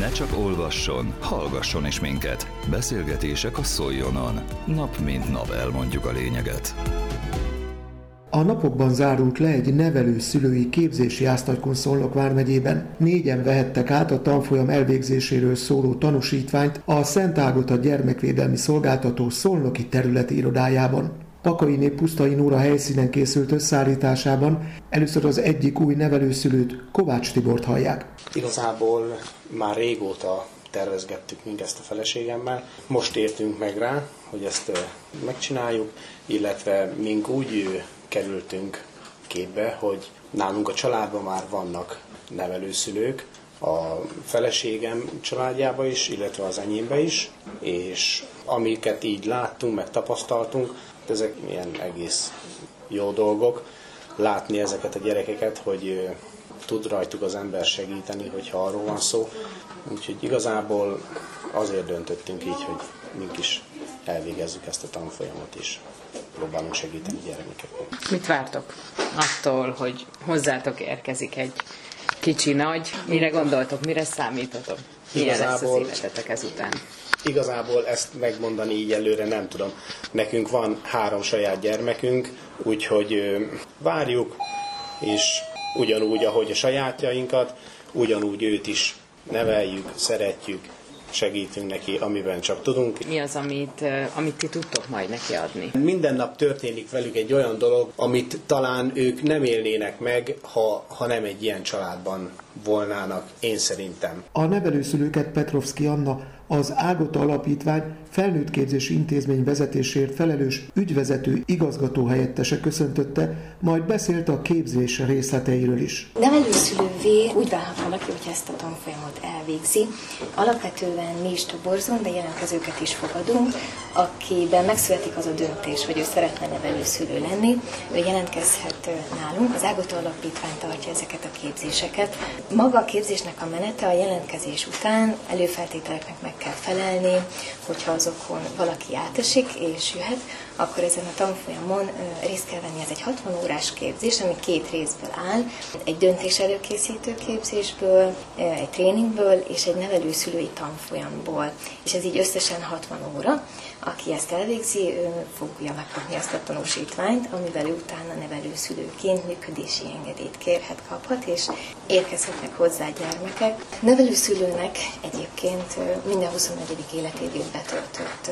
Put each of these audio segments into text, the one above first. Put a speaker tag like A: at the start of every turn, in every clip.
A: Ne csak olvasson, hallgasson is minket. Beszélgetések a Szoljonon. Nap mint nap elmondjuk a lényeget.
B: A napokban zárult le egy nevelő-szülői képzési áztatykon Szolnok vármegyében. Négyen vehettek át a tanfolyam elvégzéséről szóló tanúsítványt a Szent Ágota Gyermekvédelmi Szolgáltató Szolnoki területi irodájában. Pakainé Pusztai Nóra helyszínen készült összeállításában először az egyik új nevelőszülőt, Kovács Tibort hallják.
C: Igazából már régóta tervezgettük mindezt a feleségemmel. Most értünk meg rá, hogy ezt megcsináljuk, illetve mink úgy kerültünk képbe, hogy nálunk a családban már vannak nevelőszülők, a feleségem családjába is, illetve az enyémbe is, és amiket így láttunk, meg tapasztaltunk, ezek ilyen egész jó dolgok. Látni ezeket a gyerekeket, hogy tud rajtuk az ember segíteni, hogyha arról van szó. Úgyhogy igazából azért döntöttünk így, hogy mink is elvégezzük ezt a tanfolyamot is. Próbálunk segíteni gyermekeknek.
D: Mit vártok attól, hogy hozzátok érkezik egy kicsi nagy? Mire gondoltok, mire számítotok? Milyen igazából, lesz az életetek ezután?
C: Igazából ezt megmondani így előre nem tudom. Nekünk van három saját gyermekünk, úgyhogy várjuk, és ugyanúgy, ahogy a sajátjainkat, ugyanúgy őt is neveljük, szeretjük, segítünk neki, amiben csak tudunk.
D: Mi az, amit, amit ti tudtok majd neki adni?
C: Minden nap történik velük egy olyan dolog, amit talán ők nem élnének meg, ha, ha nem egy ilyen családban volnának, én szerintem.
B: A nevelőszülőket Petrovski Anna az Ágota Alapítvány felnőttképzési intézmény vezetésért felelős ügyvezető igazgató helyettese köszöntötte, majd beszélt a képzés részleteiről is.
E: Nevelőszülővé úgy válhat valaki, hogy ezt a tanfolyamot elvégzi. Alapvetően mi is toborzunk, de jelentkezőket is fogadunk, akiben megszületik az a döntés, hogy ő szeretne nevelőszülő lenni, ő jelentkezhet nálunk. Az Ágota Alapítvány tartja ezeket a képzéseket. Maga a képzésnek a menete a jelentkezés után előfeltételeknek meg kell felelni, hogyha azokon valaki átesik és jöhet, akkor ezen a tanfolyamon részt kell venni. Ez egy 60 órás képzés, ami két részből áll. Egy döntés előkészítő képzésből, egy tréningből és egy nevelőszülői tanfolyamból. És ez így összesen 60 óra. Aki ezt elvégzi, ő fogja megkapni azt a tanúsítványt, amivel utána nevelőszülőként működési engedélyt kérhet, kaphat, és érkezhetnek hozzá gyermekek. Nevelőszülőnek egyébként minden 24. életévét betöltött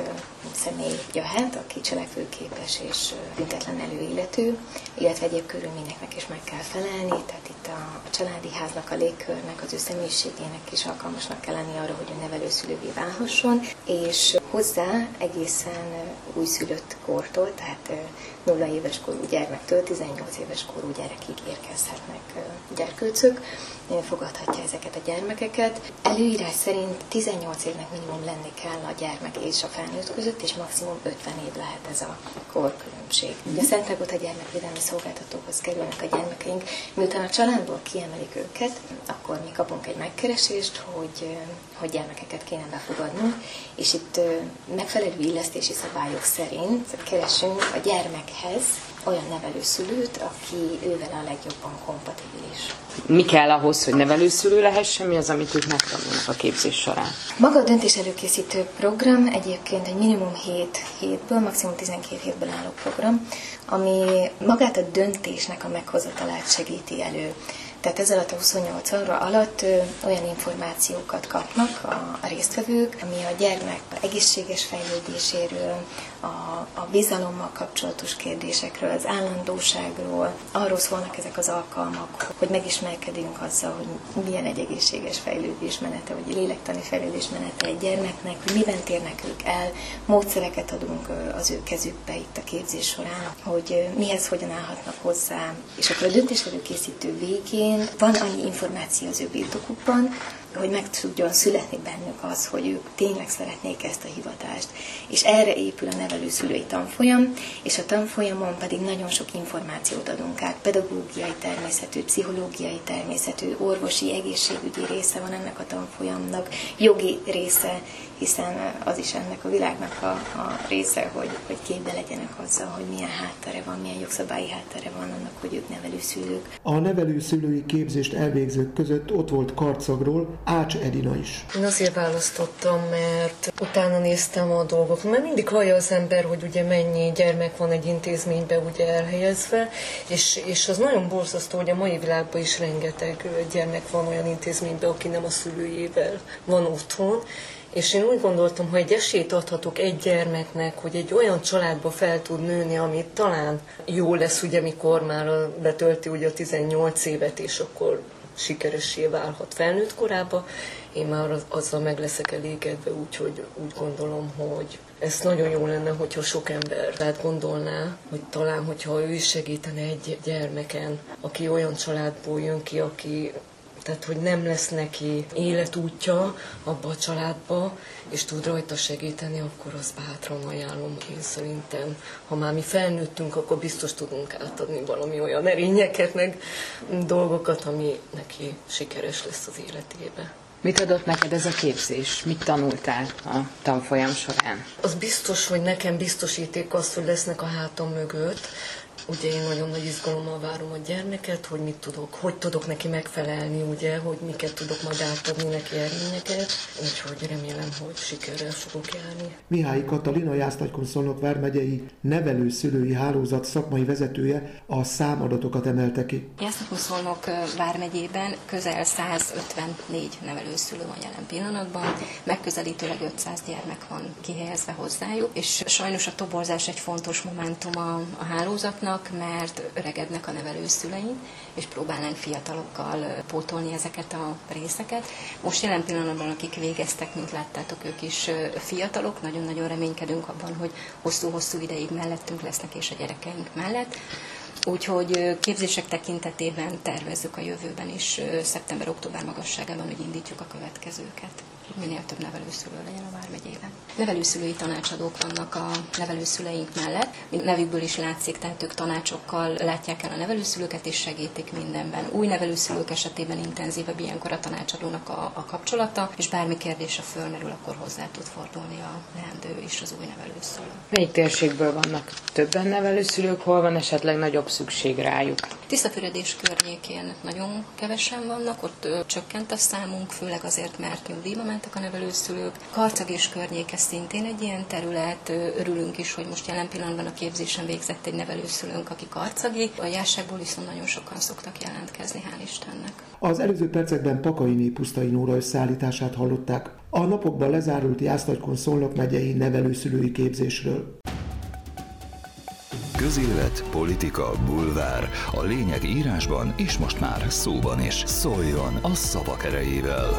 E: személy jöhet, aki cselekvőképes és büntetlen előillető, illetve egyéb körülményeknek is meg kell felelni, tehát itt a, a családi háznak, a légkörnek, az ő személyiségének is alkalmasnak kell lenni arra, hogy a nevelőszülővé válhasson, és hozzá egészen újszülött kortól, tehát 0 éves korú gyermektől 18 éves korú gyerekig érkezhetnek gyerkőcök, fogadhatja ezeket a gyermekeket. Előírás szerint 18 évnek minimum lenni kell a gyermek és a felnőtt között, és maximum 50 év lehet ez a korkülönbség. Ugye a Szent a gyermekvédelmi szolgáltatóhoz kerülnek a gyermekeink, miután a családból kiemelik őket, akkor mi kapunk egy megkeresést, hogy, hogy gyermekeket kéne befogadnunk, és itt megfelelő illesztési szabályok szerint keresünk a gyermekhez olyan nevelőszülőt, aki ővel a legjobban kompatibilis.
D: Mi kell ahhoz, hogy nevelőszülő lehessen? Mi az, amit ők megtanulnak a képzés során?
E: Maga a döntés előkészítő program egyébként egy minimum 7 hétből, maximum 12 hétből álló program, ami magát a döntésnek a meghozatalát segíti elő. Tehát ez alatt a 28 óra alatt olyan információkat kapnak a, résztvevők, ami a gyermek egészséges fejlődéséről, a, a bizalommal kapcsolatos kérdésekről, az állandóságról. Arról szólnak ezek az alkalmak, hogy megismerkedünk azzal, hogy milyen egy egészséges fejlődés menete, vagy lélektani fejlődés menete egy gyermeknek, hogy miben térnek ők el, módszereket adunk az ő kezükbe itt a képzés során, hogy mihez hogyan állhatnak hozzá. És akkor a döntéselőkészítő végén van annyi információ az ő birtokukban, hogy meg tudjon születni bennük az, hogy ők tényleg szeretnék ezt a hivatást. És erre épül a nevelőszülői tanfolyam, és a tanfolyamon pedig nagyon sok információt adunk át, pedagógiai természetű, pszichológiai természetű, orvosi, egészségügyi része van ennek a tanfolyamnak, jogi része, hiszen az is ennek a világnak a, a része, hogy, hogy képbe legyenek azzal, hogy milyen háttere van, milyen jogszabályi háttere van annak, hogy ők nevelőszülők.
B: A nevelőszülői képzést elvégzők között ott volt Karcagról Ács Edina is.
F: Én azért választottam, mert utána néztem a dolgok, mert mindig hallja az ember, hogy ugye mennyi gyermek van egy intézménybe ugye elhelyezve, és, és az nagyon borzasztó, hogy a mai világban is rengeteg gyermek van olyan intézményben, aki nem a szülőjével van otthon, és én úgy gondoltam, hogy egy esélyt adhatok egy gyermeknek, hogy egy olyan családba fel tud nőni, amit talán jó lesz, ugye, mikor már betölti ugye a 18 évet, és akkor sikeressé válhat felnőtt korába. Én már azzal meg leszek elégedve, úgyhogy úgy gondolom, hogy ez nagyon jó lenne, hogyha sok ember tehát gondolná, hogy talán, hogyha ő is segítene egy gyermeken, aki olyan családból jön ki, aki tehát hogy nem lesz neki életútja abba a családba, és tud rajta segíteni, akkor az bátran ajánlom. Én szerintem, ha már mi felnőttünk, akkor biztos tudunk átadni valami olyan erényeket, meg dolgokat, ami neki sikeres lesz az életébe.
D: Mit adott neked ez a képzés? Mit tanultál a tanfolyam során?
F: Az biztos, hogy nekem biztosíték azt, hogy lesznek a hátam mögött, Ugye én nagyon nagy izgalommal várom a gyermeket, hogy mit tudok, hogy tudok neki megfelelni, ugye, hogy miket tudok majd átadni neki erényeket, úgyhogy remélem, hogy sikerrel fogok járni.
B: Mihály Katalina Jásztagykonszolnok vármegyei nevelő-szülői hálózat szakmai vezetője a számadatokat emelte ki.
G: Jásztagykonszolnok vármegyében közel 154 nevelőszülő van jelen pillanatban, megközelítőleg 500 gyermek van kihelyezve hozzájuk, és sajnos a toborzás egy fontos momentum a, a hálózatnak, vannak, mert öregednek a nevelőszüleink, és próbálnánk fiatalokkal pótolni ezeket a részeket. Most jelen pillanatban, akik végeztek, mint láttátok, ők is fiatalok, nagyon-nagyon reménykedünk abban, hogy hosszú-hosszú ideig mellettünk lesznek, és a gyerekeink mellett. Úgyhogy képzések tekintetében tervezzük a jövőben is szeptember-október magasságában, hogy indítjuk a következőket minél több nevelőszülő legyen a Vármegyében. Nevelőszülői tanácsadók vannak a nevelőszüleink mellett. Nevükből is látszik, tehát ők tanácsokkal látják el a nevelőszülőket és segítik mindenben. Új nevelőszülők esetében intenzívebb ilyenkor a tanácsadónak a, a kapcsolata, és bármi kérdése fölmerül, akkor hozzá tud fordulni a leendő és az új nevelőszülő.
D: Melyik térségből vannak többen nevelőszülők, hol van esetleg nagyobb szükség rájuk?
G: Tisztafüredés környékén nagyon kevesen vannak, ott csökkent a számunk, főleg azért, mert nyugdíjba mentek a nevelőszülők. Karcag és környéke szintén egy ilyen terület, örülünk is, hogy most jelen pillanatban a képzésen végzett egy nevelőszülőnk, aki karcagi. A járságból viszont nagyon sokan szoktak jelentkezni, hál' Istennek.
B: Az előző percekben Pakaini Pusztai Nóra összeállítását hallották. A napokban lezárult Jásztagykon Szolnok megyei nevelőszülői képzésről.
A: Közélet, politika, bulvár. A lényeg írásban és most már szóban is. Szóljon a szavak erejével!